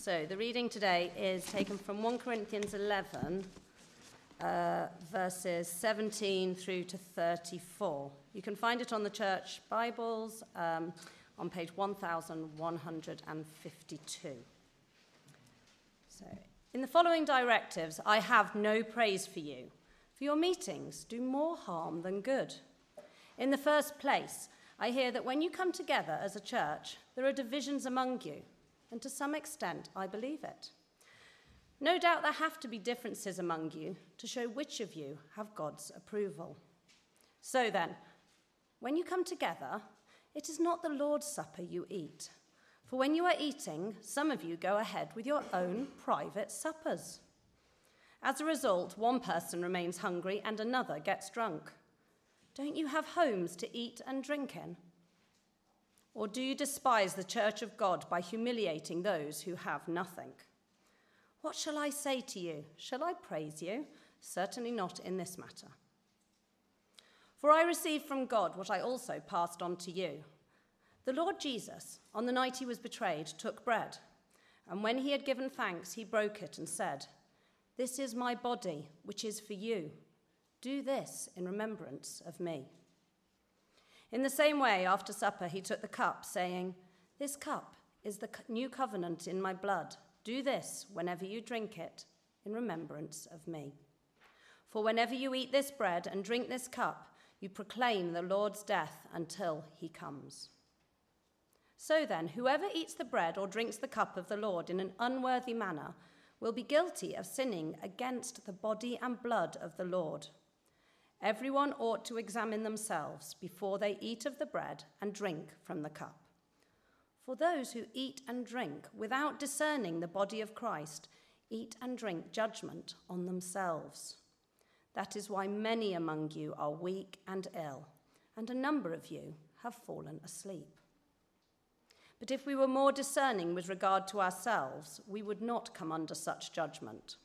So the reading today is taken from 1 Corinthians 11, uh, verses 17 through to 34. You can find it on the church Bibles um, on page 1152. So, in the following directives, I have no praise for you, for your meetings do more harm than good. In the first place, I hear that when you come together as a church, there are divisions among you, and to some extent, I believe it. No doubt there have to be differences among you to show which of you have God's approval. So then, when you come together, it is not the Lord's Supper you eat. For when you are eating, some of you go ahead with your own private suppers. As a result, one person remains hungry and another gets drunk. Don't you have homes to eat and drink in? Or do you despise the church of God by humiliating those who have nothing? What shall I say to you? Shall I praise you? Certainly not in this matter. For I received from God what I also passed on to you. The Lord Jesus, on the night he was betrayed, took bread, and when he had given thanks, he broke it and said, This is my body, which is for you. Do this in remembrance of me. In the same way, after supper, he took the cup, saying, This cup is the new covenant in my blood. Do this whenever you drink it in remembrance of me. For whenever you eat this bread and drink this cup, you proclaim the Lord's death until he comes. So then, whoever eats the bread or drinks the cup of the Lord in an unworthy manner will be guilty of sinning against the body and blood of the Lord. Everyone ought to examine themselves before they eat of the bread and drink from the cup. For those who eat and drink without discerning the body of Christ eat and drink judgment on themselves. That is why many among you are weak and ill, and a number of you have fallen asleep. But if we were more discerning with regard to ourselves, we would not come under such judgment.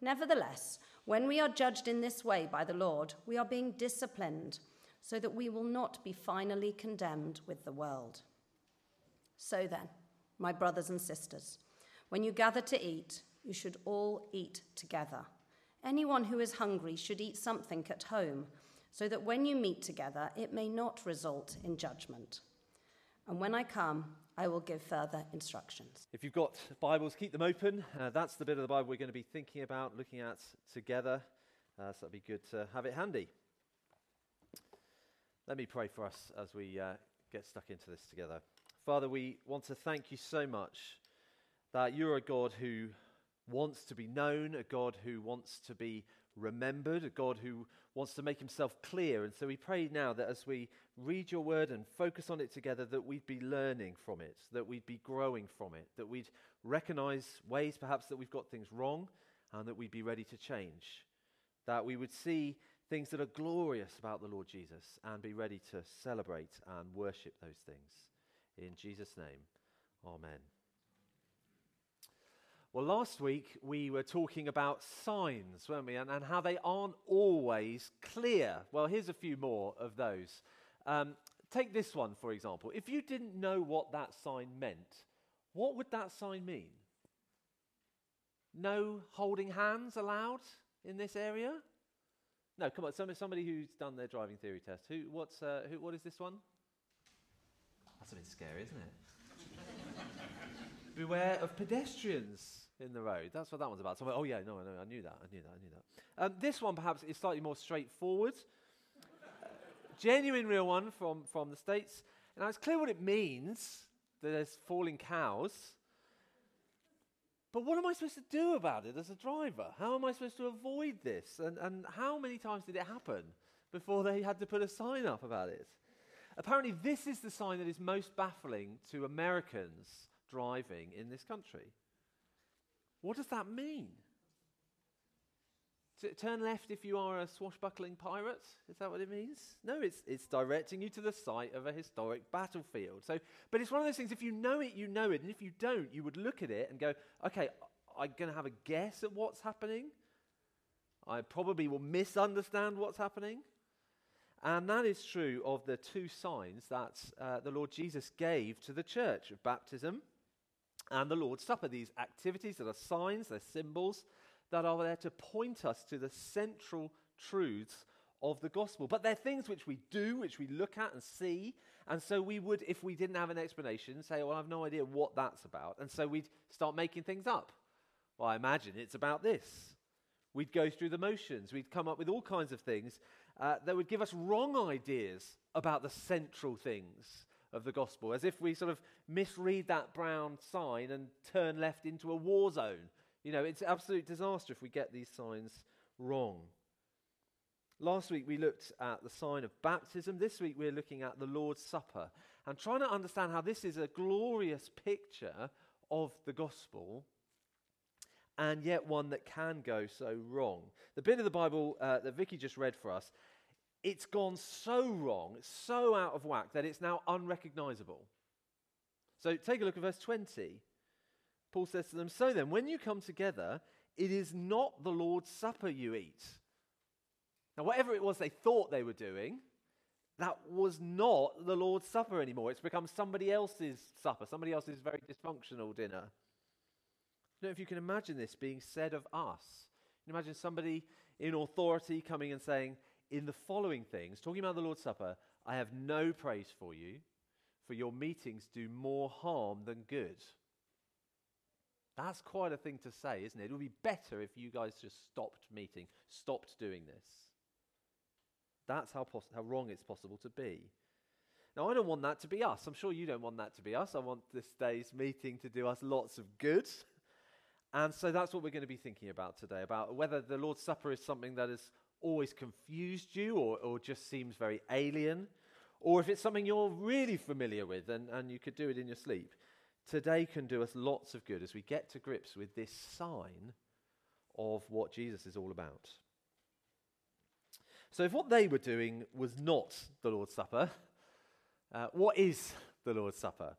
Nevertheless, when we are judged in this way by the Lord, we are being disciplined so that we will not be finally condemned with the world. So then, my brothers and sisters, when you gather to eat, you should all eat together. Anyone who is hungry should eat something at home, so that when you meet together, it may not result in judgment. And when I come, I will give further instructions. If you've got Bibles, keep them open. Uh, that's the bit of the Bible we're going to be thinking about, looking at together. Uh, so it'd be good to have it handy. Let me pray for us as we uh, get stuck into this together. Father, we want to thank you so much that you're a God who wants to be known, a God who wants to be remembered, a God who wants to make himself clear. And so we pray now that as we read your word and focus on it together, that we'd be learning from it, that we'd be growing from it, that we'd recognize ways perhaps that we've got things wrong, and that we'd be ready to change. That we would see things that are glorious about the Lord Jesus and be ready to celebrate and worship those things. In Jesus' name, amen. Well, last week we were talking about signs, weren't we? And, and how they aren't always clear. Well, here's a few more of those. Um, take this one, for example. If you didn't know what that sign meant, what would that sign mean? No holding hands allowed in this area? No, come on. Somebody who's done their driving theory test. Who? What's? Uh, who? What is this one? That's a bit scary, isn't it? Beware of pedestrians in the road. That's what that one's about. So, oh yeah, no, no, I knew that. I knew that. I knew that. Um, this one perhaps is slightly more straightforward. Uh, genuine, real one from from the states. Now it's clear what it means. That there's falling cows. But what am I supposed to do about it as a driver? How am I supposed to avoid this? And, and how many times did it happen before they had to put a sign up about it? Apparently, this is the sign that is most baffling to Americans driving in this country. What does that mean? turn left if you are a swashbuckling pirate? Is that what it means? No, it's, it's directing you to the site of a historic battlefield. So, but it's one of those things, if you know it, you know it. And if you don't, you would look at it and go, okay, I'm going to have a guess at what's happening. I probably will misunderstand what's happening. And that is true of the two signs that uh, the Lord Jesus gave to the church of baptism and the Lord's Supper, these activities that are signs, they're symbols that are there to point us to the central truths of the gospel. But they're things which we do, which we look at and see. And so we would, if we didn't have an explanation, say, Well, I have no idea what that's about. And so we'd start making things up. Well, I imagine it's about this. We'd go through the motions. We'd come up with all kinds of things uh, that would give us wrong ideas about the central things of the gospel, as if we sort of misread that brown sign and turn left into a war zone. You know, it's absolute disaster if we get these signs wrong. Last week we looked at the sign of baptism. This week we're looking at the Lord's Supper and trying to understand how this is a glorious picture of the gospel and yet one that can go so wrong. The bit of the Bible uh, that Vicky just read for us, it's gone so wrong, so out of whack that it's now unrecognizable. So take a look at verse 20. Paul says to them, So then, when you come together, it is not the Lord's Supper you eat. Now, whatever it was they thought they were doing, that was not the Lord's Supper anymore. It's become somebody else's supper, somebody else's very dysfunctional dinner I don't know if you can imagine this being said of us. You can imagine somebody in authority coming and saying, in the following things, talking about the Lord's Supper, I have no praise for you, for your meetings do more harm than good. That's quite a thing to say, isn't it? It would be better if you guys just stopped meeting, stopped doing this. That's how, pos- how wrong it's possible to be. Now, I don't want that to be us. I'm sure you don't want that to be us. I want this day's meeting to do us lots of good. And so that's what we're going to be thinking about today about whether the Lord's Supper is something that has always confused you or, or just seems very alien, or if it's something you're really familiar with and, and you could do it in your sleep. Today can do us lots of good as we get to grips with this sign of what Jesus is all about. So, if what they were doing was not the Lord's Supper, uh, what is the Lord's Supper?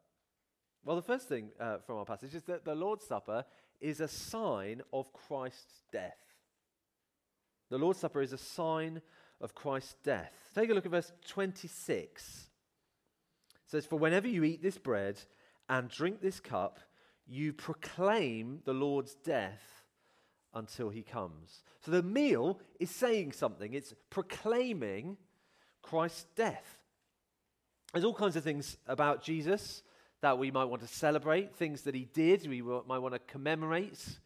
Well, the first thing uh, from our passage is that the Lord's Supper is a sign of Christ's death. The Lord's Supper is a sign of Christ's death. Take a look at verse 26. It says, For whenever you eat this bread and drink this cup, you proclaim the Lord's death until he comes. So the meal is saying something, it's proclaiming Christ's death. There's all kinds of things about Jesus that we might want to celebrate, things that he did, we might want to commemorate,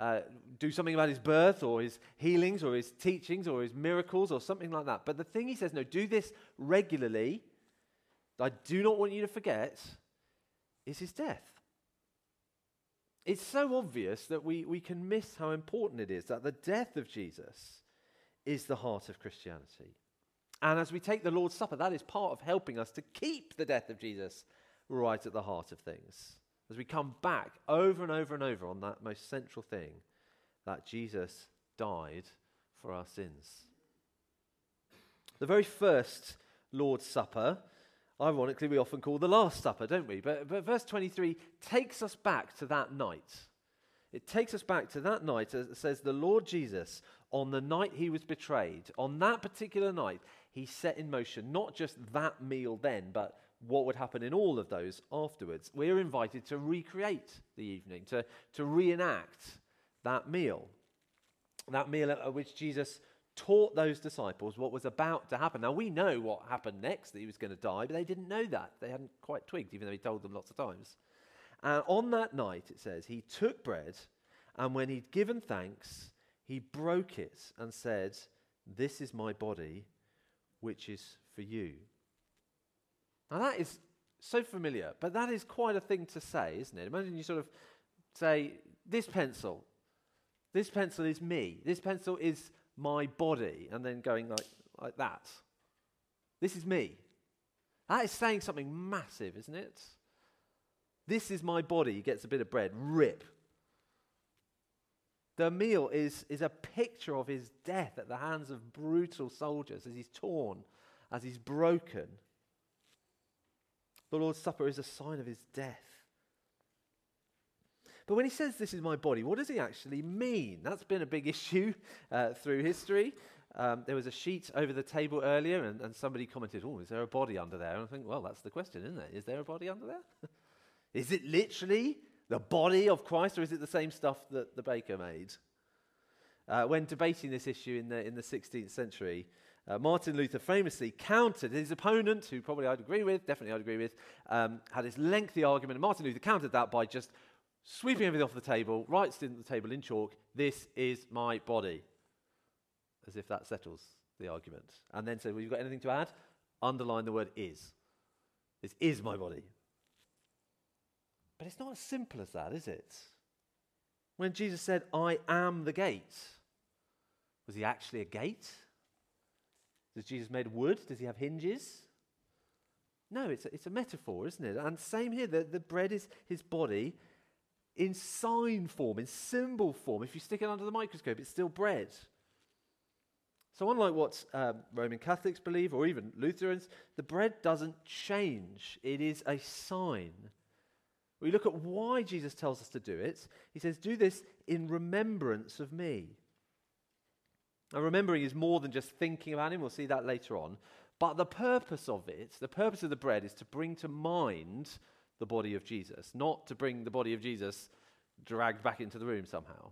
uh, do something about his birth or his healings or his teachings or his miracles or something like that. But the thing he says, no, do this regularly. I do not want you to forget is his death. It's so obvious that we, we can miss how important it is that the death of Jesus is the heart of Christianity. And as we take the Lord's Supper, that is part of helping us to keep the death of Jesus right at the heart of things. As we come back over and over and over on that most central thing that Jesus died for our sins. The very first Lord's Supper, ironically, we often call the Last Supper, don't we? But, but verse 23 takes us back to that night. It takes us back to that night, as it says, the Lord Jesus, on the night he was betrayed, on that particular night, he set in motion not just that meal then, but what would happen in all of those afterwards. We're invited to recreate the evening, to, to reenact that meal. That meal at which Jesus taught those disciples what was about to happen. Now, we know what happened next, that he was going to die, but they didn't know that. They hadn't quite twigged, even though he told them lots of times. And on that night, it says, he took bread, and when he'd given thanks, he broke it and said, This is my body, which is for you. Now, that is so familiar, but that is quite a thing to say, isn't it? Imagine you sort of say, This pencil, this pencil is me, this pencil is my body, and then going like, like that. This is me. That is saying something massive, isn't it? This is my body. He gets a bit of bread. Rip. The meal is, is a picture of his death at the hands of brutal soldiers as he's torn, as he's broken. The Lord's Supper is a sign of his death. But when he says, This is my body, what does he actually mean? That's been a big issue uh, through history. Um, there was a sheet over the table earlier, and, and somebody commented, Oh, is there a body under there? And I think, Well, that's the question, isn't it? Is there a body under there? is it literally the body of Christ, or is it the same stuff that the baker made? Uh, when debating this issue in the, in the 16th century, uh, Martin Luther famously countered his opponent, who probably I'd agree with, definitely I'd agree with, um, had this lengthy argument. And Martin Luther countered that by just sweeping everything off the table, writes in the table in chalk, This is my body. As if that settles the argument. And then said, Well, you've got anything to add? Underline the word is. This is my body. But it's not as simple as that, is it? When Jesus said, I am the gate, was he actually a gate? Does Jesus made wood? Does he have hinges? No, it's a, it's a metaphor, isn't it? And same here, the, the bread is his body in sign form, in symbol form. If you stick it under the microscope, it's still bread. So, unlike what um, Roman Catholics believe, or even Lutherans, the bread doesn't change. It is a sign. We look at why Jesus tells us to do it. He says, Do this in remembrance of me. Now, remembering is more than just thinking about him. We'll see that later on. But the purpose of it, the purpose of the bread, is to bring to mind the body of Jesus, not to bring the body of Jesus dragged back into the room somehow.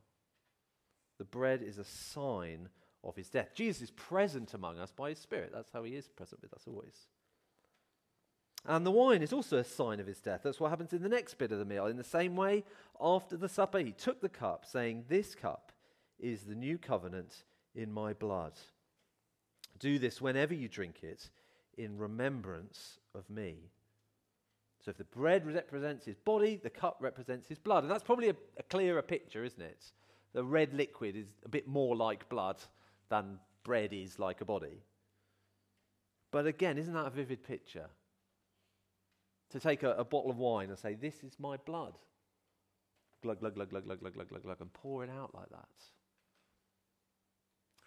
The bread is a sign of his death. Jesus is present among us by his Spirit. That's how he is present with us always. And the wine is also a sign of his death. That's what happens in the next bit of the meal. In the same way, after the supper, he took the cup, saying, This cup is the new covenant in my blood. Do this whenever you drink it in remembrance of me. So if the bread represents his body, the cup represents his blood. And that's probably a, a, clearer picture, isn't it? The red liquid is a bit more like blood than bread is like a body. But again, isn't that a vivid picture? To take a, a bottle of wine and say, This is my blood. Glug, glug, glug, glug, glug, glug, glug, glug, glug, and pour it out like that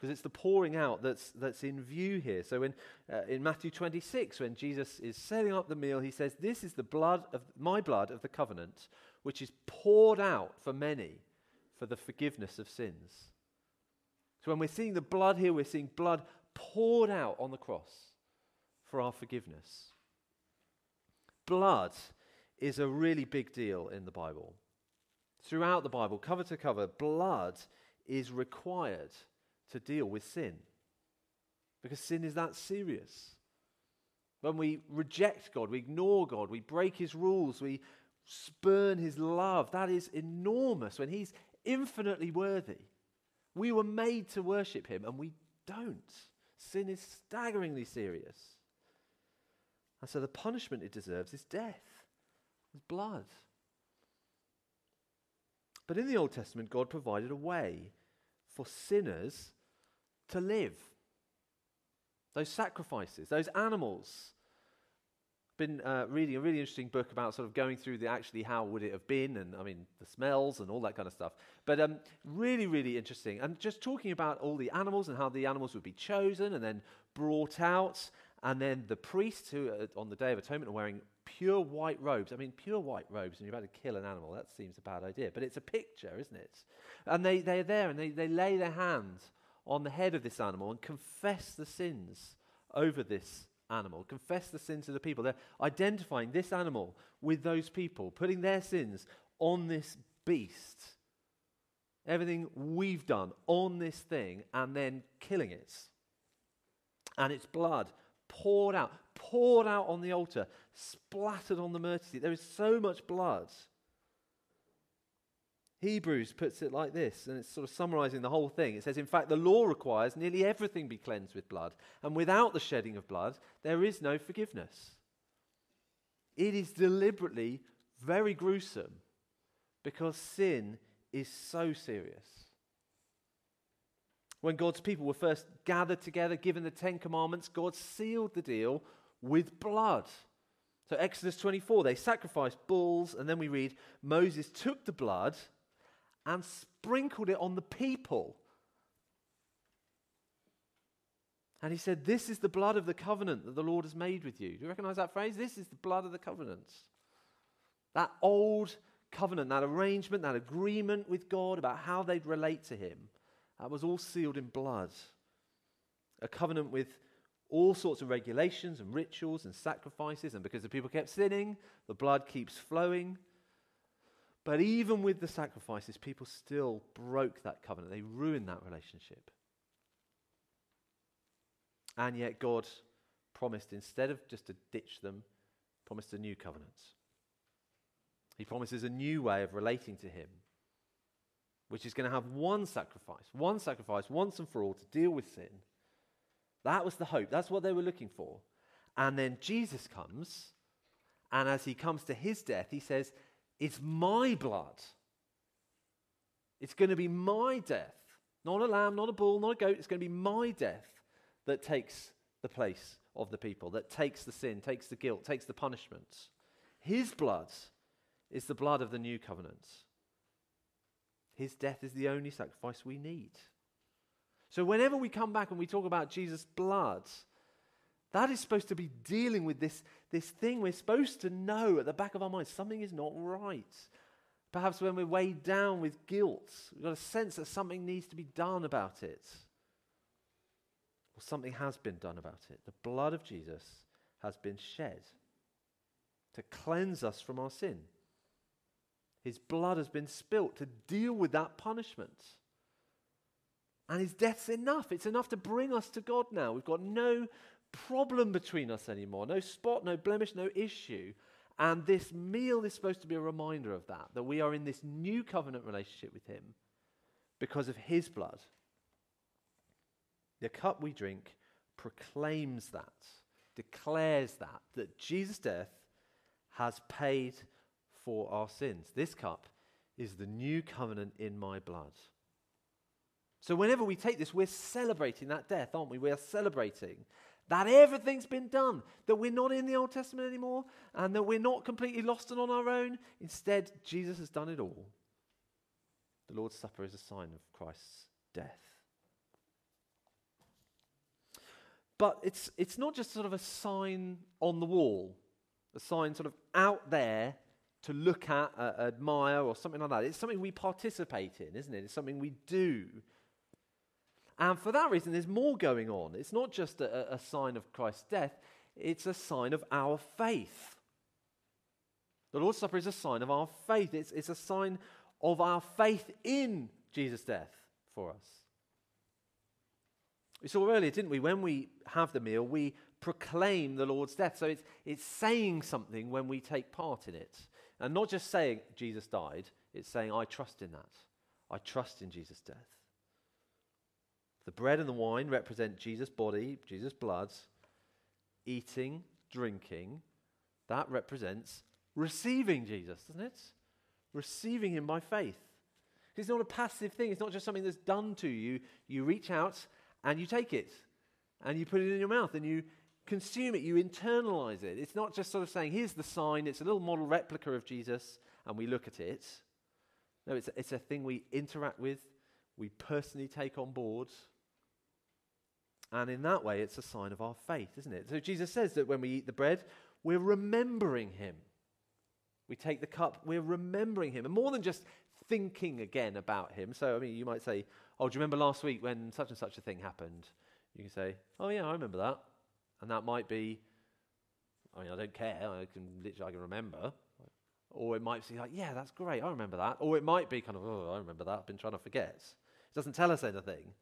because it's the pouring out that's, that's in view here. So in, uh, in Matthew 26, when Jesus is setting up the meal, he says, This is the blood of my blood of the covenant, which is poured out for many for the forgiveness of sins. So when we're seeing the blood here, we're seeing blood poured out on the cross for our forgiveness. Blood is a really big deal in the Bible. Throughout the Bible, cover to cover, blood is required to deal with sin. Because sin is that serious. When we reject God, we ignore God, we break his rules, we spurn his love, that is enormous when he's infinitely worthy. We were made to worship him and we don't. Sin is staggeringly serious. And so the punishment it deserves is death, is blood. But in the Old Testament, God provided a way for sinners to live. Those sacrifices, those animals. Been uh, reading a really interesting book about sort of going through the actually how would it have been, and I mean the smells and all that kind of stuff. But um, really, really interesting, and just talking about all the animals and how the animals would be chosen and then brought out, and then the priests who uh, on the Day of Atonement are wearing pure white robes. I mean, pure white robes, and you're about to kill an animal. That seems a bad idea, but it's a picture, isn't it? And they, they're there and they, they lay their hands on the head of this animal and confess the sins over this animal, confess the sins of the people. They're identifying this animal with those people, putting their sins on this beast. Everything we've done on this thing and then killing it. And its blood poured out, poured out on the altar, splattered on the mercy seat. There is so much blood Hebrews puts it like this, and it's sort of summarizing the whole thing. It says, In fact, the law requires nearly everything be cleansed with blood, and without the shedding of blood, there is no forgiveness. It is deliberately very gruesome because sin is so serious. When God's people were first gathered together, given the Ten Commandments, God sealed the deal with blood. So, Exodus 24, they sacrificed bulls, and then we read Moses took the blood and sprinkled it on the people. And he said, This is the blood of the covenant that the Lord has made with you. Do you recognize that phrase? This is the blood of the covenant. That old covenant, that arrangement, that agreement with God about how they'd relate to Him, that was all sealed in blood. A covenant with all sorts of regulations and rituals and sacrifices. And because the people kept sinning, the blood keeps flowing. But even with the sacrifices, people still broke that covenant. They ruined that relationship. And yet, God promised, instead of just to ditch them, promised a new covenant. He promises a new way of relating to Him, which is going to have one sacrifice, one sacrifice once and for all to deal with sin. That was the hope. That's what they were looking for. And then Jesus comes, and as he comes to his death, he says, It's my blood. It's going to be my death. Not a lamb, not a bull, not a goat. It's going to be my death that takes the place of the people, that takes the sin, takes the guilt, takes the punishment. His blood is the blood of the new covenant. His death is the only sacrifice we need. So, whenever we come back and we talk about Jesus' blood, that is supposed to be dealing with this, this thing we're supposed to know at the back of our minds something is not right. Perhaps when we're weighed down with guilt, we've got a sense that something needs to be done about it. Or something has been done about it. The blood of Jesus has been shed to cleanse us from our sin. His blood has been spilt to deal with that punishment. And his death's enough. It's enough to bring us to God now. We've got no problem between us anymore, no spot, no blemish, no issue. And this meal is supposed to be a reminder of that, that we are in this new covenant relationship with him because of his blood. The cup we drink proclaims that, declares that, that Jesus' death has paid for our sins. This cup is the new covenant in my blood. So, whenever we take this, we're celebrating that death, aren't we? We are celebrating that everything's been done, that we're not in the Old Testament anymore, and that we're not completely lost and on our own. Instead, Jesus has done it all. The Lord's Supper is a sign of Christ's death. But it's, it's not just sort of a sign on the wall, a sign sort of out there to look at, uh, admire, or something like that. It's something we participate in, isn't it? It's something we do. And for that reason, there's more going on. It's not just a, a sign of Christ's death, it's a sign of our faith. The Lord's Supper is a sign of our faith, it's, it's a sign of our faith in Jesus' death for us. We saw earlier, didn't we? When we have the meal, we proclaim the Lord's death. So it's, it's saying something when we take part in it. And not just saying Jesus died, it's saying, I trust in that. I trust in Jesus' death. The bread and the wine represent Jesus' body, Jesus' blood. Eating, drinking, that represents receiving Jesus, doesn't it? Receiving him by faith. It's not a passive thing, it's not just something that's done to you. You reach out and you take it and you put it in your mouth and you consume it, you internalize it. It's not just sort of saying, here's the sign, it's a little model replica of Jesus, and we look at it. No, it's a, it's a thing we interact with, we personally take on board. And in that way, it's a sign of our faith, isn't it? So Jesus says that when we eat the bread, we're remembering him. We take the cup, we're remembering him. And more than just thinking again about him. So, I mean, you might say, Oh, do you remember last week when such and such a thing happened? You can say, Oh, yeah, I remember that. And that might be, I mean, I don't care. I can literally, I can remember. Or it might be like, Yeah, that's great. I remember that. Or it might be kind of, Oh, I remember that. I've been trying to forget. It doesn't tell us anything.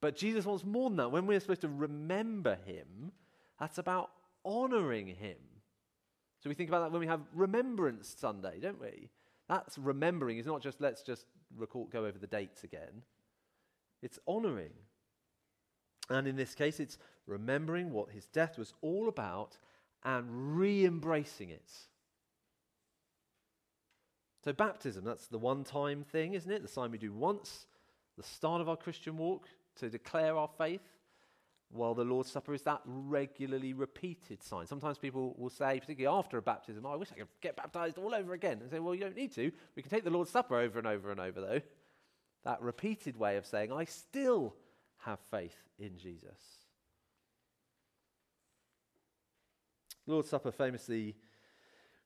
But Jesus wants more than that. When we're supposed to remember him, that's about honoring him. So we think about that when we have Remembrance Sunday, don't we? That's remembering. It's not just let's just recall, go over the dates again. It's honoring. And in this case, it's remembering what his death was all about and re embracing it. So, baptism, that's the one time thing, isn't it? The sign we do once, the start of our Christian walk to declare our faith, while the Lord's Supper is that regularly repeated sign. Sometimes people will say, particularly after a baptism, oh, I wish I could get baptized all over again. And say, well, you don't need to. We can take the Lord's Supper over and over and over, though. That repeated way of saying, I still have faith in Jesus. Lord's Supper famously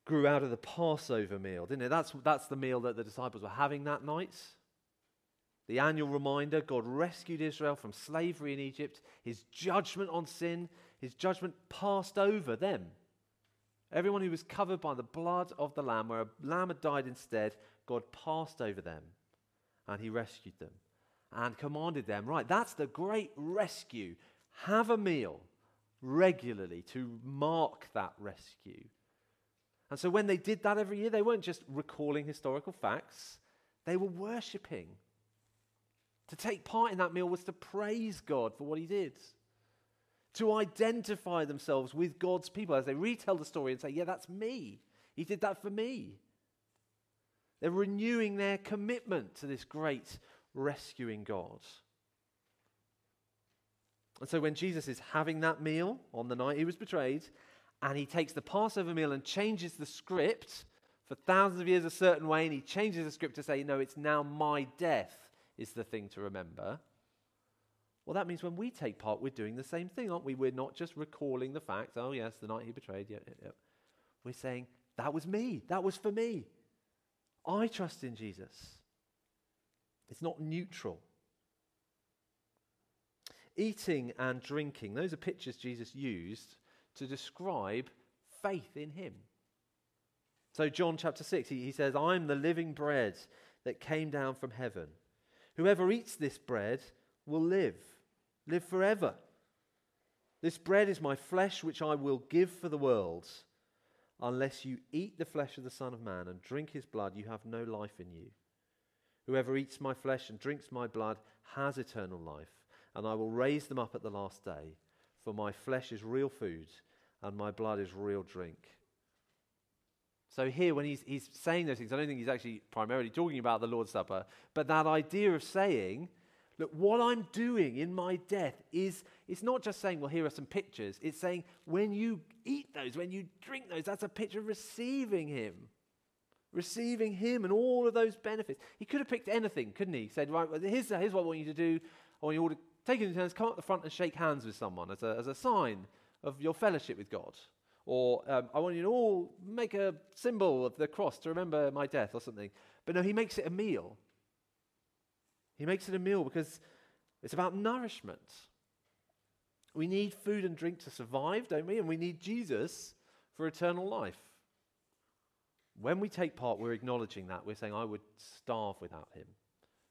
grew out of the Passover meal, didn't it? That's, that's the meal that the disciples were having that night. The annual reminder God rescued Israel from slavery in Egypt, his judgment on sin, his judgment passed over them. Everyone who was covered by the blood of the Lamb, where a lamb had died instead, God passed over them and he rescued them and commanded them, right, that's the great rescue. Have a meal regularly to mark that rescue. And so when they did that every year, they weren't just recalling historical facts, they were worshipping. To take part in that meal was to praise God for what he did. To identify themselves with God's people as they retell the story and say, Yeah, that's me. He did that for me. They're renewing their commitment to this great rescuing God. And so when Jesus is having that meal on the night he was betrayed, and he takes the Passover meal and changes the script for thousands of years a certain way, and he changes the script to say, No, it's now my death is the thing to remember. Well, that means when we take part, we're doing the same thing, aren't we? We're not just recalling the fact, Oh, yes, the night he betrayed. Yeah, yeah. We're saying, That was me. That was for me. I trust in Jesus. It's not neutral. Eating and drinking, those are pictures Jesus used to describe faith in him. So, John chapter 6, he, he says, I'm the living bread that came down from heaven. Whoever eats this bread will live, live forever. This bread is my flesh, which I will give for the world. Unless you eat the flesh of the Son of Man and drink his blood, you have no life in you. Whoever eats my flesh and drinks my blood has eternal life, and I will raise them up at the last day. For my flesh is real food, and my blood is real drink. So, here, when he's, he's saying those things, I don't think he's actually primarily talking about the Lord's Supper, but that idea of saying, Look, what I'm doing in my death is, it's not just saying, well, here are some pictures. It's saying, when you eat those, when you drink those, that's a picture of receiving Him. Receiving Him and all of those benefits. He could have picked anything, couldn't he? He said, right, well, here's, here's what I want you to do. I want you all to take it in turns, come up the front and shake hands with someone as a, as a sign of your fellowship with God. Or um, I want you to all make a symbol of the cross to remember my death or something. But no, he makes it a meal. He makes it a meal because it's about nourishment. We need food and drink to survive, don't we? And we need Jesus for eternal life. When we take part, we're acknowledging that. We're saying, I would starve without him.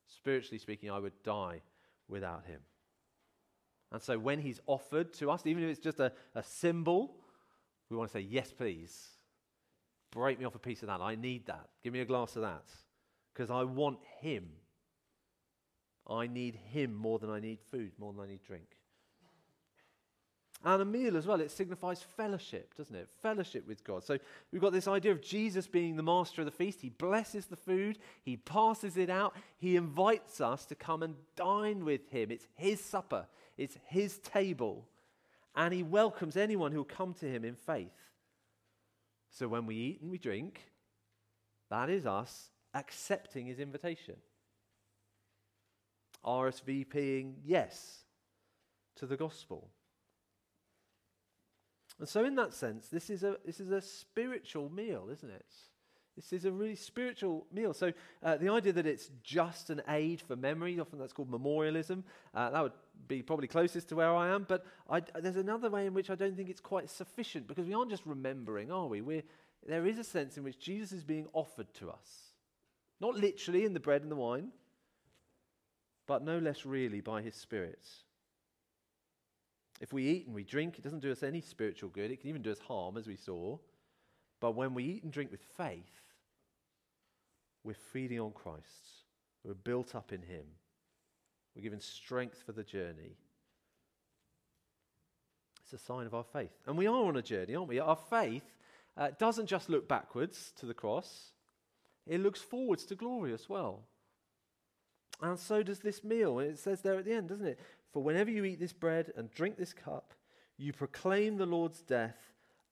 Spiritually speaking, I would die without him. And so when he's offered to us, even if it's just a, a symbol, we want to say, Yes, please. Break me off a piece of that. I need that. Give me a glass of that. Because I want him I need Him more than I need food, more than I need drink. And a meal as well, it signifies fellowship, doesn't it? Fellowship with God. So we've got this idea of Jesus being the master of the feast. He blesses the food, he passes it out, he invites us to come and dine with him. It's his supper, it's his table, and he welcomes anyone who will come to him in faith. So when we eat and we drink, that is us accepting his invitation. RSVPing yes to the gospel. And so, in that sense, this is a, this is a spiritual meal, isn't it? This is a really spiritual meal. So, uh, the idea that it's just an aid for memory, often that's called memorialism, uh, that would be probably closest to where I am. But I, there's another way in which I don't think it's quite sufficient because we aren't just remembering, are we? We're, there is a sense in which Jesus is being offered to us. Not literally in the bread and the wine, but no less really by his Spirit. If we eat and we drink, it doesn't do us any spiritual good. It can even do us harm, as we saw. But when we eat and drink with faith, we're feeding on Christ. We're built up in him. We're given strength for the journey. It's a sign of our faith. And we are on a journey, aren't we? Our faith uh, doesn't just look backwards to the cross, it looks forwards to glory as well. And so does this meal. It says there at the end, doesn't it? For whenever you eat this bread and drink this cup, you proclaim the Lord's death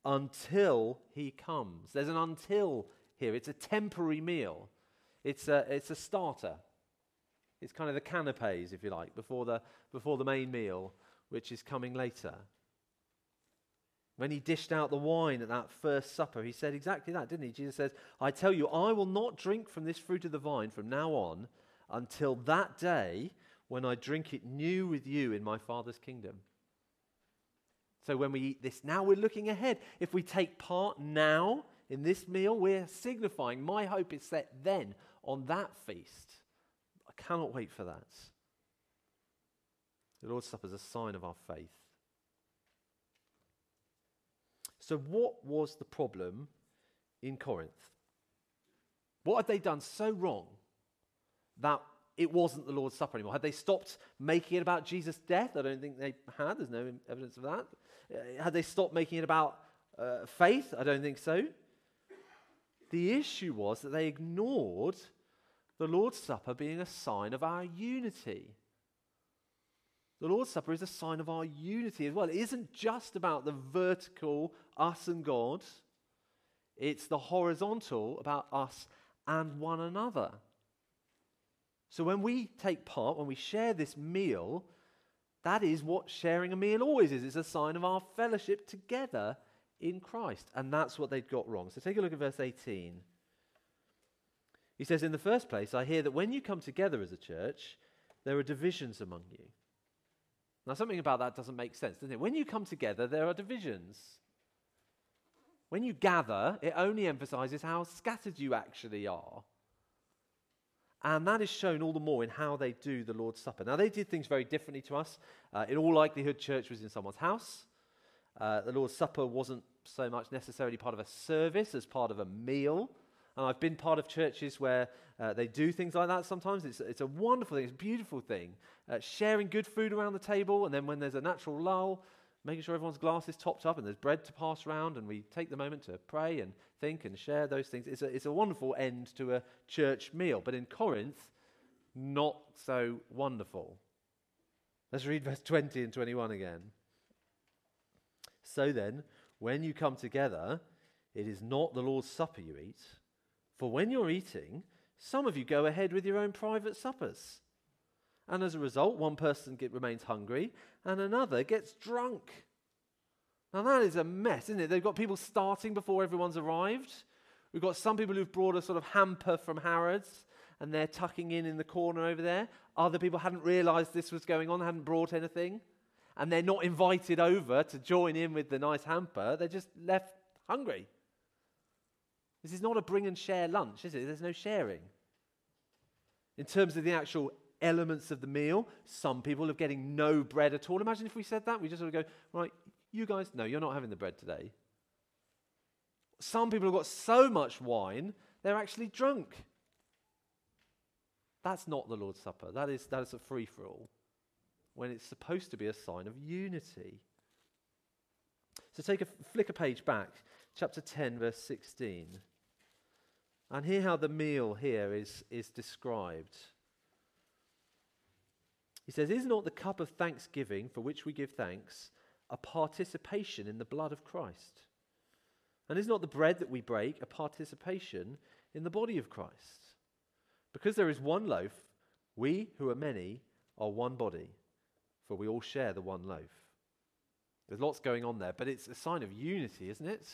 until he comes. There's an until here. It's a temporary meal, it's a, it's a starter. It's kind of the canapes, if you like, before the, before the main meal, which is coming later. When he dished out the wine at that first supper, he said exactly that, didn't he? Jesus says, I tell you, I will not drink from this fruit of the vine from now on until that day when I drink it new with you in my Father's kingdom. So when we eat this now, we're looking ahead. If we take part now in this meal, we're signifying my hope is set then on that feast. I cannot wait for that. The Lord's Supper is a sign of our faith. So, what was the problem in Corinth? What had they done so wrong that it wasn't the Lord's Supper anymore? Had they stopped making it about Jesus' death? I don't think they had. There's no evidence of that. Uh, had they stopped making it about uh, faith? I don't think so. The issue was that they ignored the Lord's Supper being a sign of our unity. The Lord's Supper is a sign of our unity as well. It isn't just about the vertical, us and God, it's the horizontal, about us and one another. So when we take part, when we share this meal, that is what sharing a meal always is. It's a sign of our fellowship together in Christ. And that's what they'd got wrong. So take a look at verse 18. He says, In the first place, I hear that when you come together as a church, there are divisions among you. Now, something about that doesn't make sense, doesn't it? When you come together, there are divisions. When you gather, it only emphasizes how scattered you actually are. And that is shown all the more in how they do the Lord's Supper. Now, they did things very differently to us. Uh, in all likelihood, church was in someone's house. Uh, the Lord's Supper wasn't so much necessarily part of a service as part of a meal. And I've been part of churches where uh, they do things like that sometimes. It's, it's a wonderful thing, it's a beautiful thing. Uh, sharing good food around the table, and then when there's a natural lull, making sure everyone's glass is topped up and there's bread to pass around, and we take the moment to pray and think and share those things. It's a, it's a wonderful end to a church meal. But in Corinth, not so wonderful. Let's read verse 20 and 21 again. So then, when you come together, it is not the Lord's Supper you eat for when you're eating, some of you go ahead with your own private suppers. And as a result, one person get, remains hungry and another gets drunk. Now, that is a mess, isn't it? They've got people starting before everyone's arrived. We've got some people who've brought a sort of hamper from Harrods and they're tucking in in the corner over there. Other people hadn't realized this was going on, hadn't brought anything. And they're not invited over to join in with the nice hamper. They're just left hungry. This is not a bring and share lunch, is it? There's no sharing. In terms of the actual elements of the meal, some people are getting no bread at all. Imagine if we said that. We just sort of go, right, you guys, no, you're not having the bread today. Some people have got so much wine, they're actually drunk. That's not the Lord's Supper. That is, that is a free for all when it's supposed to be a sign of unity. So take a flick a page back chapter 10, verse 16. And hear how the meal here is, is described. He says, Is not the cup of thanksgiving for which we give thanks a participation in the blood of Christ? And is not the bread that we break a participation in the body of Christ? Because there is one loaf, we who are many are one body, for we all share the one loaf. There's lots going on there, but it's a sign of unity, isn't it?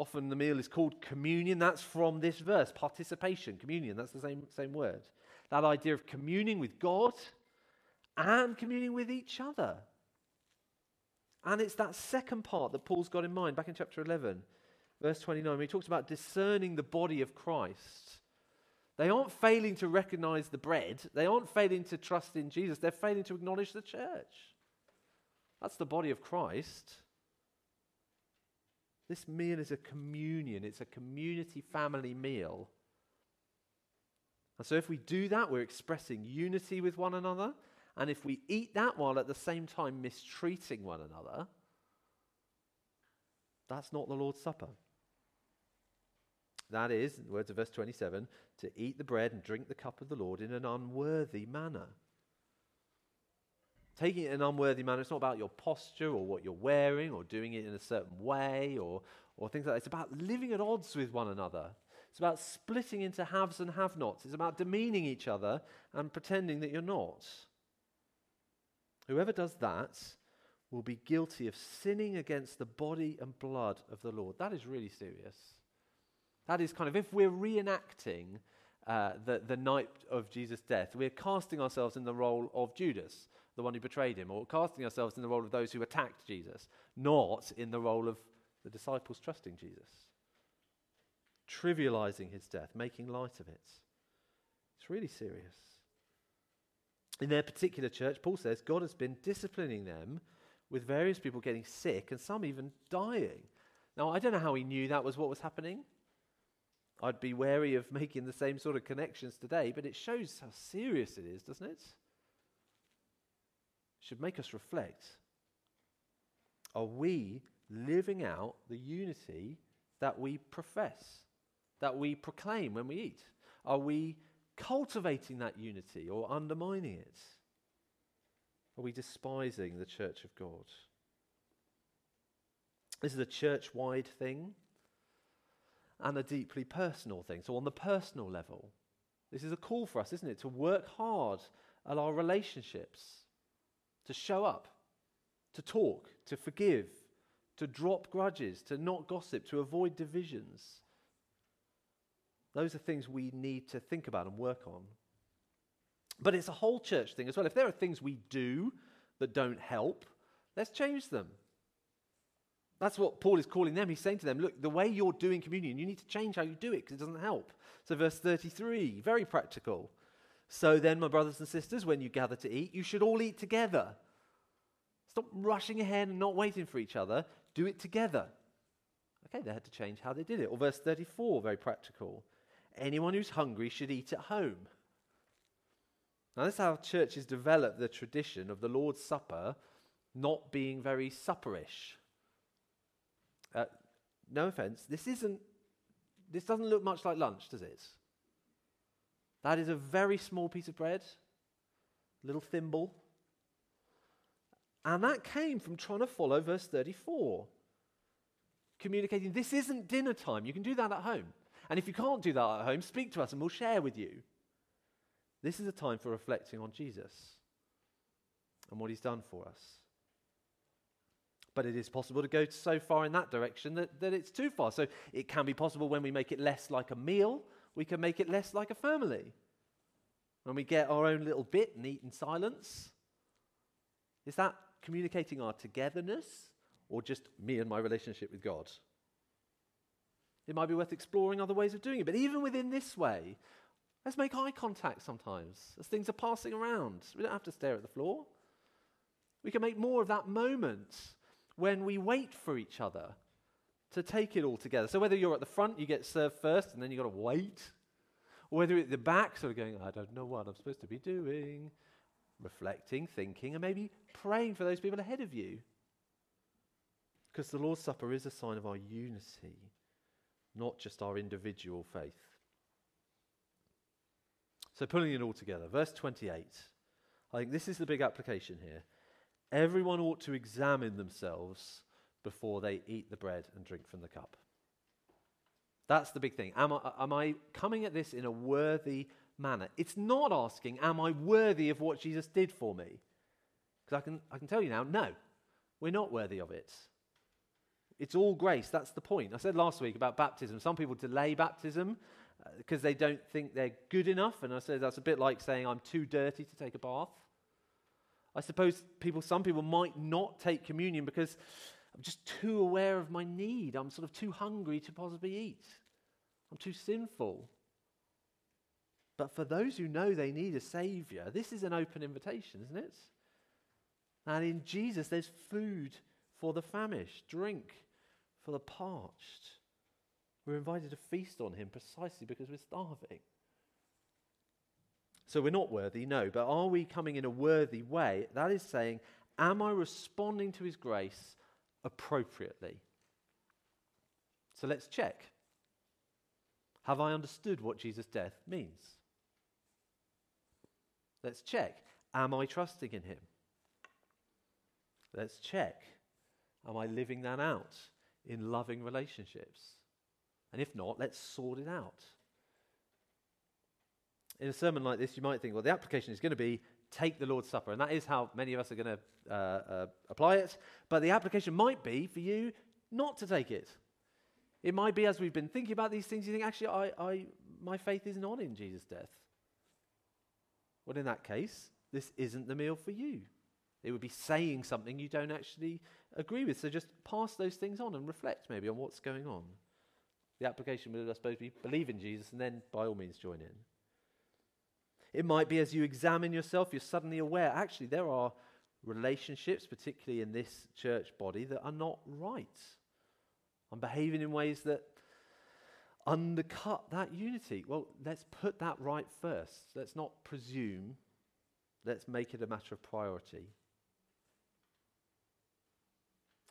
Often the meal is called communion. That's from this verse participation, communion. That's the same, same word. That idea of communing with God and communing with each other. And it's that second part that Paul's got in mind back in chapter 11, verse 29, when he talks about discerning the body of Christ. They aren't failing to recognize the bread, they aren't failing to trust in Jesus, they're failing to acknowledge the church. That's the body of Christ. This meal is a communion, it's a community family meal. And so, if we do that, we're expressing unity with one another. And if we eat that while at the same time mistreating one another, that's not the Lord's Supper. That is, in the words of verse 27, to eat the bread and drink the cup of the Lord in an unworthy manner taking it in an unworthy manner. It's not about your posture or what you're wearing or doing it in a certain way or, or things like that. It's about living at odds with one another. It's about splitting into haves and have nots. It's about demeaning each other and pretending that you're not. Whoever does that will be guilty of sinning against the body and blood of the Lord. That is really serious. That is kind of, if we're reenacting uh, the, the night of Jesus' death, we're casting ourselves in the role of Judas the one who betrayed him, or casting ourselves in the role of those who attacked Jesus, not in the role of the disciples trusting Jesus. trivializing his death, making light of it. It's really serious. In their particular church, Paul says God has been disciplining them with various people getting sick and some even dying. Now, I don't know how he knew that was what was happening. I'd be wary of making the same sort of connections today, but it shows how serious it is, doesn't it? Should make us reflect. Are we living out the unity that we profess, that we proclaim when we eat? Are we cultivating that unity or undermining it? Are we despising the church of God? This is a church wide thing and a deeply personal thing. So, on the personal level, this is a call for us, isn't it? To work hard at our relationships, to show up, to talk, to forgive, to drop grudges, to not gossip, to avoid divisions. Those are things we need to think about and work on. But it's a whole church thing as well. If there are things we do that don't help, let's change them. That's what Paul is calling them. He's saying to them, look, the way you're doing communion, you need to change how you do it because it doesn't help. So, verse 33, very practical. So then, my brothers and sisters, when you gather to eat, you should all eat together. Stop rushing ahead and not waiting for each other. Do it together. Okay, they had to change how they did it. Or verse 34, very practical. Anyone who's hungry should eat at home. Now, this is how churches develop the tradition of the Lord's Supper not being very supperish. Uh, no offense, this isn't, this doesn't look much like lunch, does it? That is a very small piece of bread, little thimble. And that came from trying to follow verse 34. Communicating, this isn't dinner time. You can do that at home. And if you can't do that at home, speak to us and we'll share with you. This is a time for reflecting on Jesus and what he's done for us. But it is possible to go so far in that direction that, that it's too far. So it can be possible when we make it less like a meal, we can make it less like a family. When we get our own little bit and eat in silence. Is that communicating our togetherness or just me and my relationship with God? It might be worth exploring other ways of doing it. But even within this way, let's make eye contact sometimes as things are passing around. We don't have to stare at the floor. We can make more of that moment when we wait for each other to take it all together. So whether you're at the front, you get served first, and then you've got to wait, or whether you're at the back, sort of going, I don't know what I'm supposed to be doing, reflecting, thinking, and maybe praying for those people ahead of you. Because the Lord's Supper is a sign of our unity, not just our individual faith. So, pulling it all together, verse 28. I think this is the big application here. Everyone ought to examine themselves before they eat the bread and drink from the cup. That's the big thing. Am I, am I coming at this in a worthy manner? It's not asking, Am I worthy of what Jesus did for me? Because I can, I can tell you now, no, we're not worthy of it. It's all grace. That's the point. I said last week about baptism. Some people delay baptism because uh, they don't think they're good enough. And I said that's a bit like saying, I'm too dirty to take a bath. I suppose people, some people might not take communion because I'm just too aware of my need. I'm sort of too hungry to possibly eat. I'm too sinful. But for those who know they need a Savior, this is an open invitation, isn't it? And in Jesus, there's food for the famished, drink for the parched. We're invited to feast on Him precisely because we're starving. So we're not worthy, no, but are we coming in a worthy way? That is saying, am I responding to his grace appropriately? So let's check. Have I understood what Jesus' death means? Let's check. Am I trusting in him? Let's check. Am I living that out in loving relationships? And if not, let's sort it out in a sermon like this, you might think, well, the application is going to be take the Lord's Supper. And that is how many of us are going to uh, uh, apply it. But the application might be for you not to take it. It might be, as we've been thinking about these things, you think, actually, I, I, my faith is not in Jesus' death. Well, in that case, this isn't the meal for you. It would be saying something you don't actually agree with. So just pass those things on and reflect maybe on what's going on. The application would, I suppose, be believe in Jesus and then by all means join in. It might be as you examine yourself, you're suddenly aware actually, there are relationships, particularly in this church body, that are not right. I'm behaving in ways that undercut that unity. Well, let's put that right first. Let's not presume. Let's make it a matter of priority.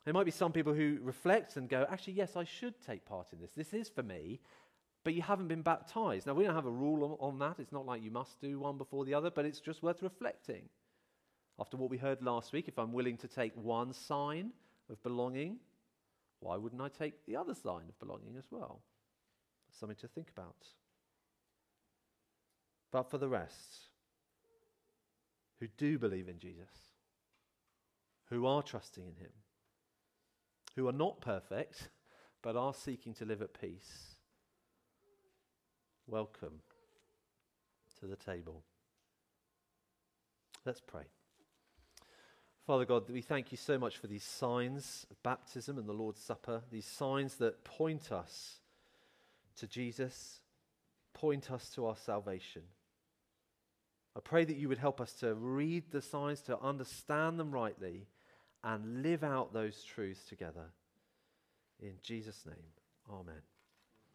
There might be some people who reflect and go, actually, yes, I should take part in this. This is for me, but you haven't been baptized. Now, we don't have a rule on, on that. It's not like you must do one before the other, but it's just worth reflecting. After what we heard last week, if I'm willing to take one sign of belonging, why wouldn't I take the other sign of belonging as well? Something to think about. But for the rest, who do believe in Jesus, who are trusting in Him, who are not perfect, but are seeking to live at peace, welcome to the table. Let's pray. Father God, we thank you so much for these signs of baptism and the Lord's Supper, these signs that point us to Jesus, point us to our salvation. I pray that you would help us to read the signs, to understand them rightly, and live out those truths together. In Jesus' name, amen.